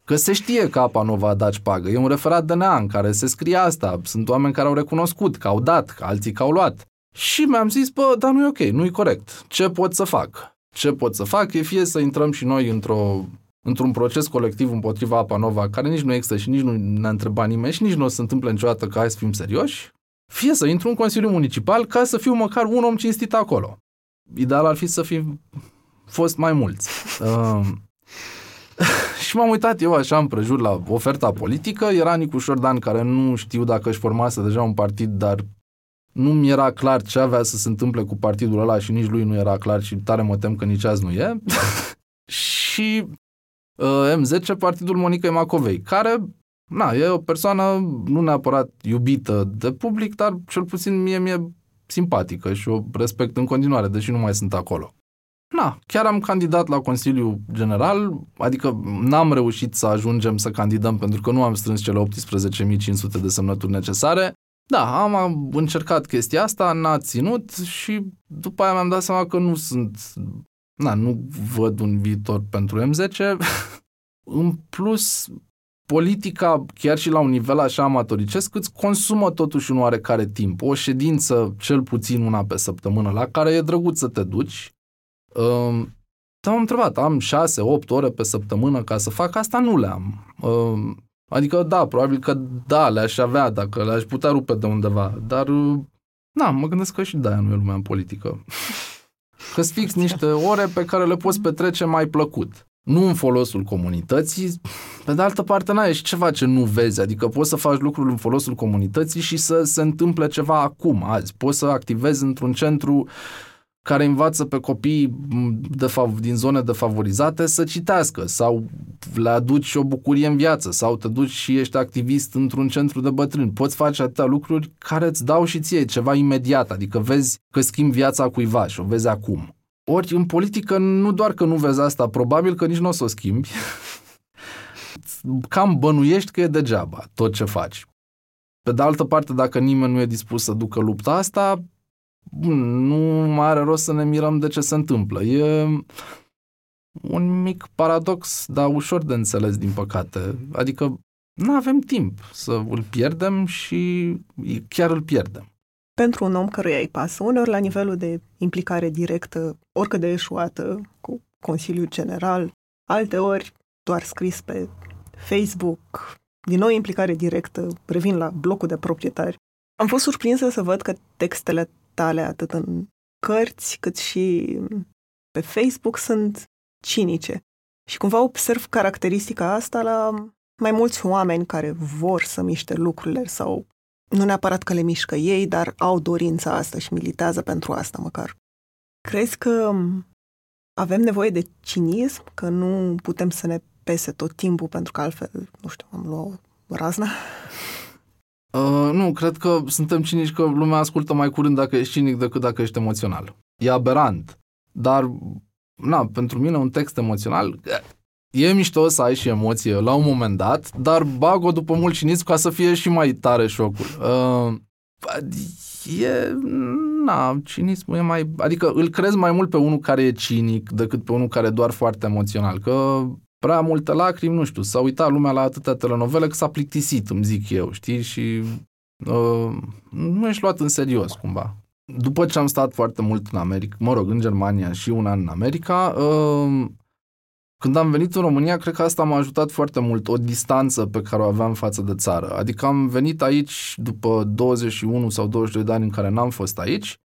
Că se știe că apa nu va da șpagă. E un referat de în care se scrie asta. Sunt oameni care au recunoscut că au dat, că alții că au luat. Și mi-am zis, bă, dar nu e ok, nu e corect. Ce pot să fac? Ce pot să fac e fie să intrăm și noi într-o, într-un proces colectiv împotriva Apa Nova, care nici nu există și nici nu ne-a întrebat nimeni și nici nu o să se întâmple niciodată că hai să fim serioși, fie să intru în Consiliul Municipal ca să fiu măcar un om cinstit acolo. Ideal ar fi să fi fost mai mulți. Uh, și m-am uitat eu așa împrejur la oferta politică. Era Nicu Șordan care nu știu dacă își formase deja un partid, dar nu mi era clar ce avea să se întâmple cu partidul ăla și nici lui nu era clar și tare mă tem că nici azi nu e. și uh, M10, partidul Monica Macovei, care na, e o persoană nu neapărat iubită de public, dar cel puțin mie mi-e simpatică și o respect în continuare, deși nu mai sunt acolo. Na, chiar am candidat la Consiliul General, adică n-am reușit să ajungem să candidăm pentru că nu am strâns cele 18.500 de semnături necesare. Da, am încercat chestia asta, n-a ținut și după aia mi-am dat seama că nu sunt, na, nu văd un viitor pentru M10. în plus, politica, chiar și la un nivel așa amatoricesc, îți consumă totuși un oarecare timp. O ședință, cel puțin una pe săptămână, la care e drăguț să te duci. Uh, am întrebat, am 6-8 ore pe săptămână ca să fac asta? Nu le am. Uh, Adică, da, probabil că da, le-aș avea dacă le-aș putea rupe de undeva, dar, na, mă gândesc că și de-aia nu e lumea în politică. că fix niște ore pe care le poți petrece mai plăcut. Nu în folosul comunității, pe de altă parte n-ai și ceva ce nu vezi, adică poți să faci lucruri în folosul comunității și să se întâmple ceva acum, azi. Poți să activezi într-un centru care învață pe copii de fav- din zone defavorizate să citească sau le aduci o bucurie în viață sau te duci și ești activist într-un centru de bătrâni. Poți face atâtea lucruri care îți dau și ție ceva imediat, adică vezi că schimbi viața cuiva și o vezi acum. Ori în politică nu doar că nu vezi asta, probabil că nici nu o să o schimbi. Cam bănuiești că e degeaba tot ce faci. Pe de altă parte, dacă nimeni nu e dispus să ducă lupta asta, nu mai are rost să ne mirăm de ce se întâmplă. E un mic paradox, dar ușor de înțeles, din păcate. Adică nu avem timp să îl pierdem și chiar îl pierdem. Pentru un om căruia îi pasă, uneori la nivelul de implicare directă, oricât de eșuată, cu Consiliul General, alte ori doar scris pe Facebook, din nou implicare directă, revin la blocul de proprietari. Am fost surprinsă să văd că textele tale, atât în cărți, cât și pe Facebook, sunt cinice. Și cumva observ caracteristica asta la mai mulți oameni care vor să miște lucrurile sau nu neapărat că le mișcă ei, dar au dorința asta și militează pentru asta măcar. Crezi că avem nevoie de cinism, că nu putem să ne pese tot timpul pentru că altfel, nu știu, am luat razna? Uh, nu, cred că suntem cinici că lumea ascultă mai curând dacă ești cinic decât dacă ești emoțional. E aberant. Dar, na, pentru mine un text emoțional e mișto să ai și emoție la un moment dat, dar bag-o după mult cinism ca să fie și mai tare șocul. Uh, e, na, cinismul e mai, adică îl crezi mai mult pe unul care e cinic decât pe unul care e doar foarte emoțional, că prea multe lacrimi, nu știu, s-a uitat lumea la atâtea telenovele că s-a plictisit, îmi zic eu, știi, și uh, nu ești luat în serios, cumva. După ce am stat foarte mult în America, mă rog, în Germania și un an în America, uh, când am venit în România, cred că asta m-a ajutat foarte mult, o distanță pe care o aveam față de țară. Adică am venit aici după 21 sau 22 de ani în care n-am fost aici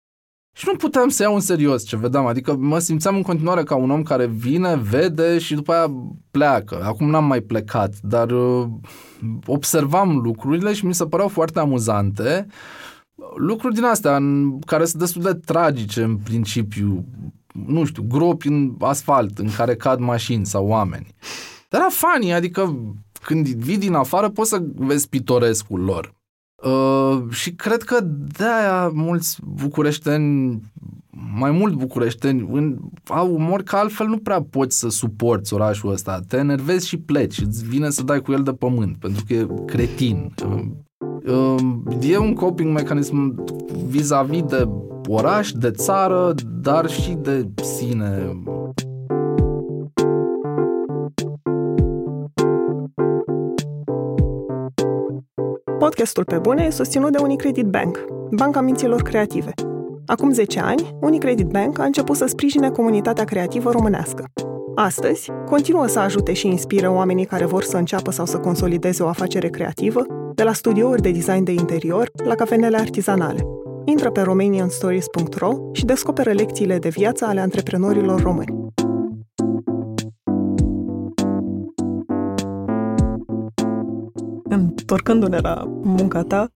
și nu puteam să iau în serios ce vedeam, adică mă simțeam în continuare ca un om care vine, vede și după aia pleacă. Acum n-am mai plecat, dar uh, observam lucrurile și mi se păreau foarte amuzante. Lucruri din astea în, care sunt destul de tragice în principiu, nu știu, gropi în asfalt în care cad mașini sau oameni. Dar era funny, adică când vii din afară poți să vezi pitorescul lor. Uh, și cred că de-aia mulți bucureșteni, mai mult bucureșteni, în, au umor că altfel nu prea poți să suporți orașul ăsta. Te enervezi și pleci, îți vine să dai cu el de pământ, pentru că e cretin. Uh, uh, e un coping mecanism vis-a-vis de oraș, de țară, dar și de sine. Podcastul Pe Bune e susținut de Unicredit Bank, banca minților creative. Acum 10 ani, Unicredit Bank a început să sprijine comunitatea creativă românească. Astăzi, continuă să ajute și inspire oamenii care vor să înceapă sau să consolideze o afacere creativă, de la studiouri de design de interior la cafenele artizanale. Intră pe romanianstories.ro și descoperă lecțiile de viață ale antreprenorilor români. întorcându-ne la munca ta,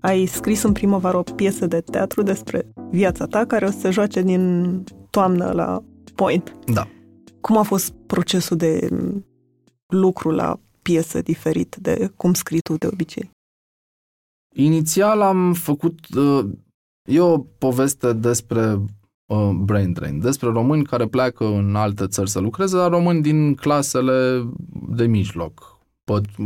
ai scris în primăvară o piesă de teatru despre viața ta care o să se joace din toamnă la Point. Da. Cum a fost procesul de lucru la piesă diferit de cum scrii tu de obicei? Inițial am făcut... Uh, e o poveste despre uh, brain drain, despre români care pleacă în alte țări să lucreze, dar români din clasele de mijloc,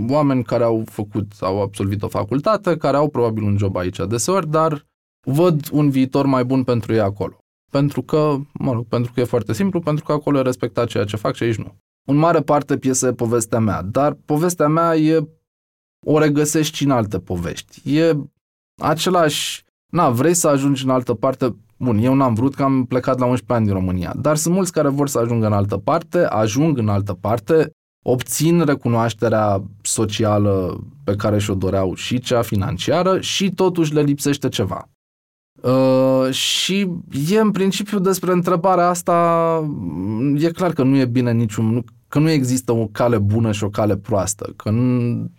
oameni care au făcut, au absolvit o facultate, care au probabil un job aici deseori, dar văd un viitor mai bun pentru ei acolo. Pentru că, mă rog, pentru că e foarte simplu, pentru că acolo e respectat ceea ce fac și aici nu. În mare parte piesă e povestea mea, dar povestea mea e o regăsești și în alte povești. E același, na, vrei să ajungi în altă parte, bun, eu n-am vrut că am plecat la 11 ani din România, dar sunt mulți care vor să ajungă în altă parte, ajung în altă parte, obțin recunoașterea socială pe care și-o doreau și cea financiară și totuși le lipsește ceva. Uh, și e în principiu despre întrebarea asta, e clar că nu e bine niciun, că nu există o cale bună și o cale proastă, că nu,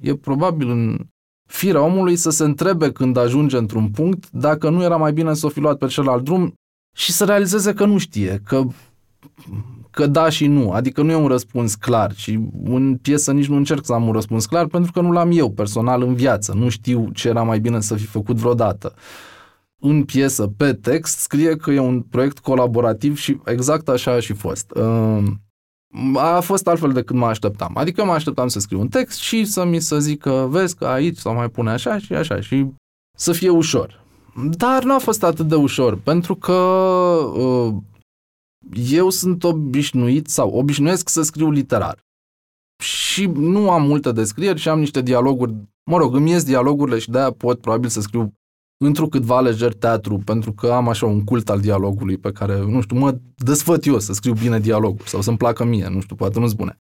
e probabil în firea omului să se întrebe când ajunge într-un punct dacă nu era mai bine să o fi luat pe celălalt drum și să realizeze că nu știe, că, că da și nu. Adică nu e un răspuns clar și în piesă nici nu încerc să am un răspuns clar pentru că nu l-am eu personal în viață. Nu știu ce era mai bine să fi făcut vreodată. În piesă, pe text, scrie că e un proiect colaborativ și exact așa a și fost. Uh, a fost altfel decât mă așteptam. Adică mă așteptam să scriu un text și să mi se zică, vezi că aici sau mai pune așa și așa și să fie ușor. Dar nu a fost atât de ușor, pentru că uh, eu sunt obișnuit sau obișnuiesc să scriu literar. Și nu am multe descrieri și am niște dialoguri, mă rog, îmi ies dialogurile și de-aia pot probabil să scriu întrucâtva lejer teatru, pentru că am așa un cult al dialogului pe care, nu știu, mă desfăt eu să scriu bine dialogul sau să-mi placă mie, nu știu, poate nu-s bune.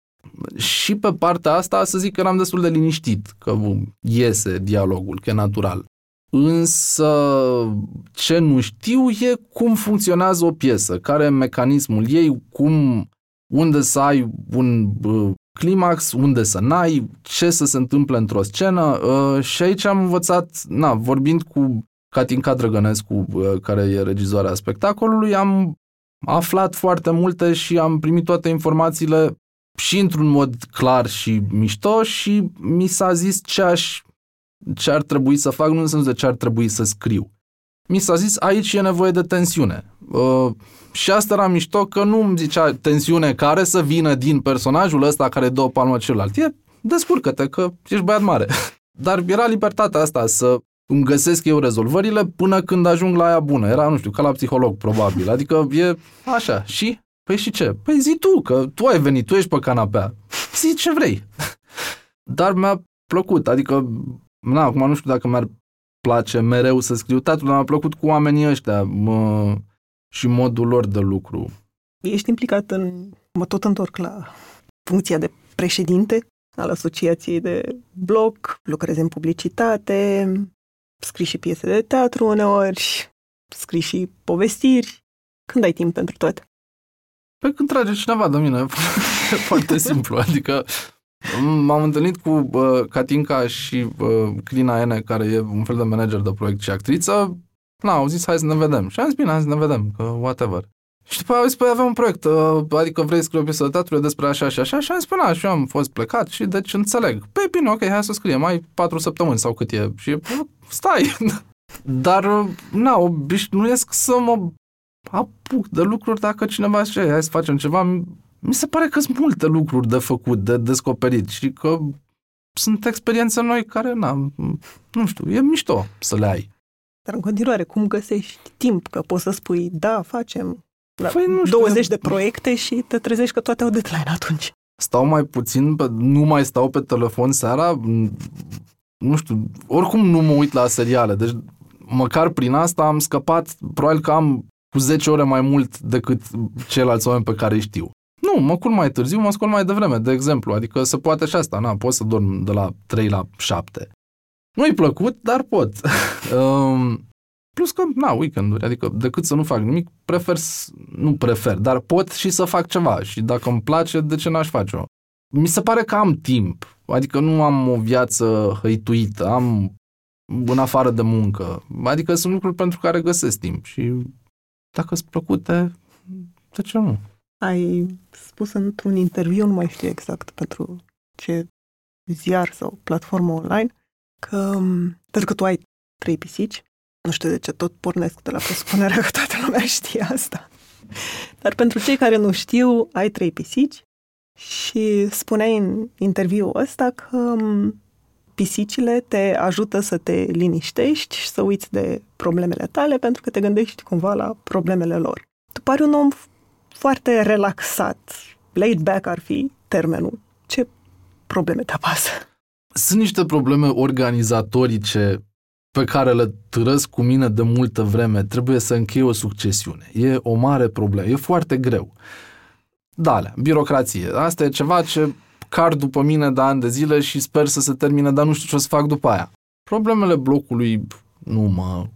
Și pe partea asta să zic că eram destul de liniștit, că iese dialogul, că e natural. Însă ce nu știu e cum funcționează o piesă, care e mecanismul ei, cum, unde să ai un climax, unde să n-ai, ce să se întâmple într-o scenă uh, și aici am învățat, na, vorbind cu Catinca Drăgănescu, uh, care e regizoarea spectacolului, am aflat foarte multe și am primit toate informațiile și într-un mod clar și mișto și mi s-a zis ce, aș, ce ar trebui să fac, nu în sensul de ce ar trebui să scriu. Mi s-a zis, aici e nevoie de tensiune. Uh, și asta era mișto că nu îmi zicea tensiune care să vină din personajul ăsta care dă o palmă celălalt. E, descurcă-te că ești băiat mare. Dar era libertatea asta să îmi găsesc eu rezolvările până când ajung la aia bună. Era, nu știu, ca la psiholog, probabil. Adică e așa. Și? Păi și ce? Păi zi tu, că tu ai venit, tu ești pe canapea. Zi ce vrei. Dar mi-a plăcut. Adică, na, acum nu știu dacă mi-ar place mereu să scriu teatru, dar mi-a plăcut cu oamenii ăștia. Mă, și modul lor de lucru. Ești implicat în, mă tot întorc la funcția de președinte al Asociației de Blog, lucrezi în publicitate, scrii și piese de teatru uneori, scrii și povestiri. Când ai timp pentru toate? Pe când trage cineva de mine. E foarte simplu. Adică m-am întâlnit cu uh, Catinca și uh, Clina Ene, care e un fel de manager de proiect și actriță na, au zis, hai să ne vedem. Și am zis, bine, hai să ne vedem, că whatever. Și după au zis, păi avem un proiect, uh, adică vrei să scrii o piesă de teatru despre așa și așa, și am zis, păi na, și eu am fost plecat și deci înțeleg. Păi bine, ok, hai să scriem, mai patru săptămâni sau cât e. Și stai. Dar, uh, na, obișnuiesc să mă apuc de lucruri dacă cineva zice, hai să facem ceva, mi se pare că sunt multe lucruri de făcut, de descoperit și că sunt experiențe noi care, na, nu știu, e mișto să le ai. Dar în continuare, cum găsești timp? Că poți să spui, da, facem la păi, nu știu, 20 de proiecte și te trezești că toate au deadline atunci. Stau mai puțin, pe, nu mai stau pe telefon seara, nu știu, oricum nu mă uit la seriale, deci măcar prin asta am scăpat, probabil că am cu 10 ore mai mult decât ceilalți oameni pe care îi știu. Nu, mă culc mai târziu, mă scol mai devreme, de exemplu, adică se poate și asta, na, pot să dorm de la 3 la 7. Nu-i plăcut, dar pot. um, plus că, na, weekenduri, adică decât să nu fac nimic, prefer, nu prefer, dar pot și să fac ceva și dacă îmi place, de ce n-aș face-o? Mi se pare că am timp, adică nu am o viață hăituită, am în afară de muncă, adică sunt lucruri pentru care găsesc timp și dacă sunt plăcute, de ce nu? Ai spus într-un interviu, nu mai știu exact pentru ce ziar sau platformă online, că, pentru că tu ai trei pisici, nu știu de ce tot pornesc de la presupunerea că toată lumea știe asta. Dar pentru cei care nu știu, ai trei pisici și spuneai în interviul ăsta că pisicile te ajută să te liniștești și să uiți de problemele tale pentru că te gândești cumva la problemele lor. Tu pari un om foarte relaxat. Laid back ar fi termenul. Ce probleme te apasă? Sunt niște probleme organizatorice pe care le târăsc cu mine de multă vreme. Trebuie să închei o succesiune. E o mare problemă. E foarte greu. Da, birocrație. Asta e ceva ce car după mine de ani de zile și sper să se termine, dar nu știu ce o să fac după aia. Problemele blocului nu mă...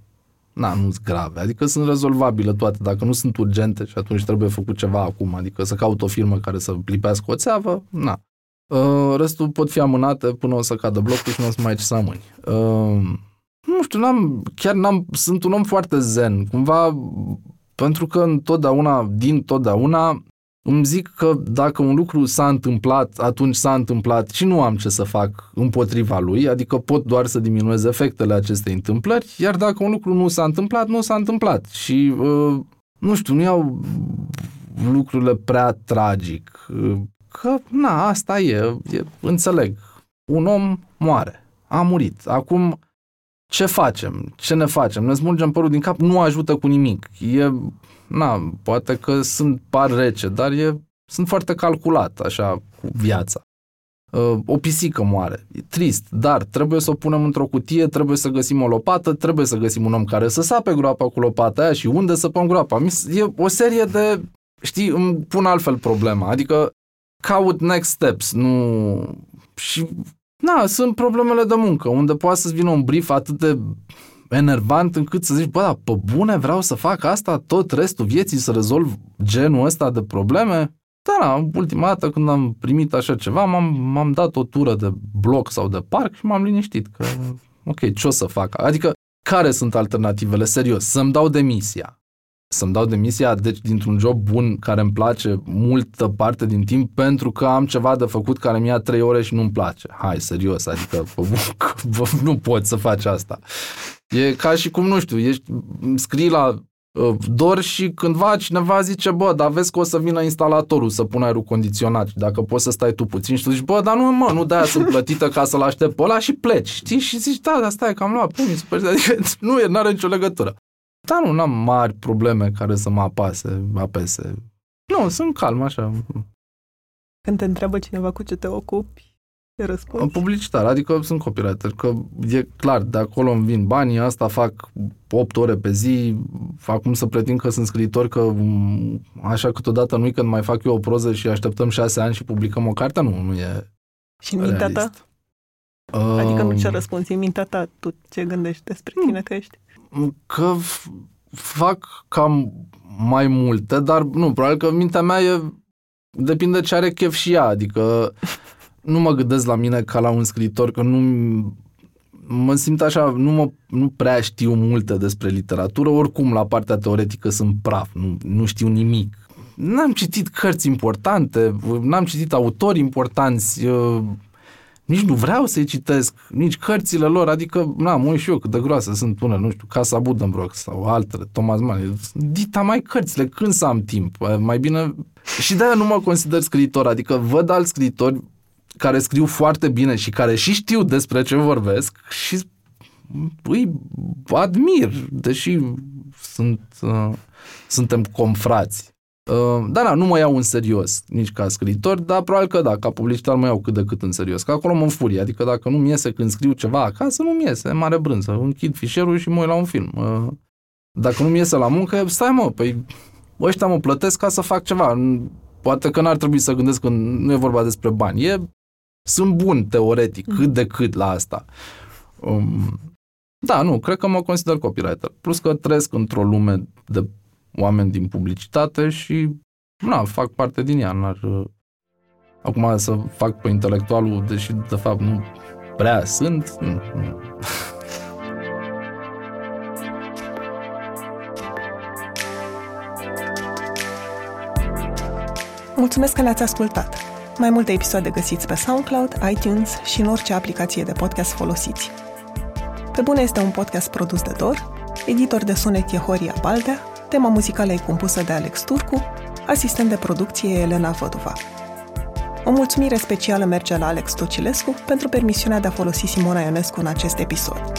Na, nu sunt grave, adică sunt rezolvabile toate, dacă nu sunt urgente și atunci trebuie făcut ceva acum, adică să caut o firmă care să lipească o țeavă, na. Uh, restul pot fi amânate până o să cadă blocul și nu o să mai ai ce să amâni. Uh, nu știu, n-am, chiar n-am, sunt un om foarte zen, cumva, pentru că întotdeauna, din totdeauna, îmi zic că dacă un lucru s-a întâmplat, atunci s-a întâmplat și nu am ce să fac împotriva lui, adică pot doar să diminuez efectele acestei întâmplări, iar dacă un lucru nu s-a întâmplat, nu s-a întâmplat. Și, uh, nu știu, nu iau lucrurile prea tragic. Că, na, asta e, e, înțeleg. Un om moare, a murit. Acum, ce facem? Ce ne facem? Ne smulgem părul din cap? Nu ajută cu nimic. E na, poate că sunt par rece, dar e, sunt foarte calculat așa cu viața. Uh, o pisică moare. E trist, dar trebuie să o punem într-o cutie, trebuie să găsim o lopată, trebuie să găsim un om care să sape groapa cu lopata aia și unde să pun groapa. E o serie de, știi, îmi pun altfel problema, adică caut next steps, nu... Și, na, sunt problemele de muncă, unde poate să-ți vină un brief atât de enervant încât să zici, bă, da, pe bune vreau să fac asta tot restul vieții, să rezolv genul ăsta de probleme? Da, da, ultima dată când am primit așa ceva, m-am, m-am dat o tură de bloc sau de parc și m-am liniștit că, ok, ce o să fac? Adică, care sunt alternativele? Serios, să-mi dau demisia. Să-mi dau demisia, deci, dintr-un job bun care îmi place multă parte din timp pentru că am ceva de făcut care mi-a trei ore și nu-mi place. Hai, serios, adică nu poți să faci asta. E ca și cum, nu știu, ești, scrii la uh, dor și cândva cineva zice, bă, dar vezi că o să vină instalatorul să pună aerul condiționat și dacă poți să stai tu puțin și tu zici, bă, dar nu, mă, nu de-aia sunt plătită ca să-l aștept pe ăla și pleci, știi? Și zici, da, dar stai că am luat premii, super, adică nu e, n-are nicio legătură. Dar nu, n-am mari probleme care să mă apase, apese. Nu, sunt calm, așa. Când te întreabă cineva cu ce te ocupi, te răspunzi? Publicitar, adică sunt copywriter, că e clar, de acolo îmi vin banii, asta fac 8 ore pe zi, fac cum să pretind că sunt scriitor, că mm, așa câteodată nu când mai fac eu o proză și așteptăm 6 ani și publicăm o carte, nu, nu e Și în mintea ta? Adică nu ce răspunzi, în mintea ta, tu ce gândești despre tine că ești? Că fac cam mai multe, dar nu, probabil că mintea mea e depinde ce are chef și ea, adică nu mă gândesc la mine ca la un scriitor, că nu mă simt așa, nu, mă, nu prea știu multe despre literatură, oricum la partea teoretică sunt praf, nu, nu știu nimic. N-am citit cărți importante, n-am citit autori importanți, uh, nici nu vreau să-i citesc, nici cărțile lor, adică, na, mă și eu cât de groase sunt unele, nu știu, Casa Buddenbrock sau altele, Thomas Mann, dita mai cărțile, când să am timp, mai bine... Și de-aia nu mă consider scriitor, adică văd alți scriitori care scriu foarte bine și care și știu despre ce vorbesc și îi admir, deși sunt, uh, suntem confrați. Uh, da, da, nu mă iau în serios nici ca scriitor, dar probabil că da, ca publicitar mă iau cât de cât în serios, că acolo mă înfurie, adică dacă nu-mi iese când scriu ceva acasă, nu-mi iese, mare brânză, închid fișierul și mă uit la un film. Uh, dacă nu-mi iese la muncă, stai mă, păi ăștia mă plătesc ca să fac ceva. Poate că n-ar trebui să gândesc că nu e vorba despre bani. E, sunt bun teoretic, cât de cât la asta. Um, da, nu, cred că mă consider copywriter. Plus că trăiesc într-o lume de oameni din publicitate și na, fac parte din ea. N-ar, acum să fac pe intelectualul, deși de fapt nu prea sunt. Nu, nu. Mulțumesc că ne-ați ascultat! Mai multe episoade găsiți pe SoundCloud, iTunes și în orice aplicație de podcast folosiți. Pe bune este un podcast produs de Dor, editor de sunet e Horia Baldea, Tema muzicală e compusă de Alex Turcu, asistent de producție e Elena Văduva. O mulțumire specială merge la Alex Tocilescu pentru permisiunea de a folosi Simona Ionescu în acest episod.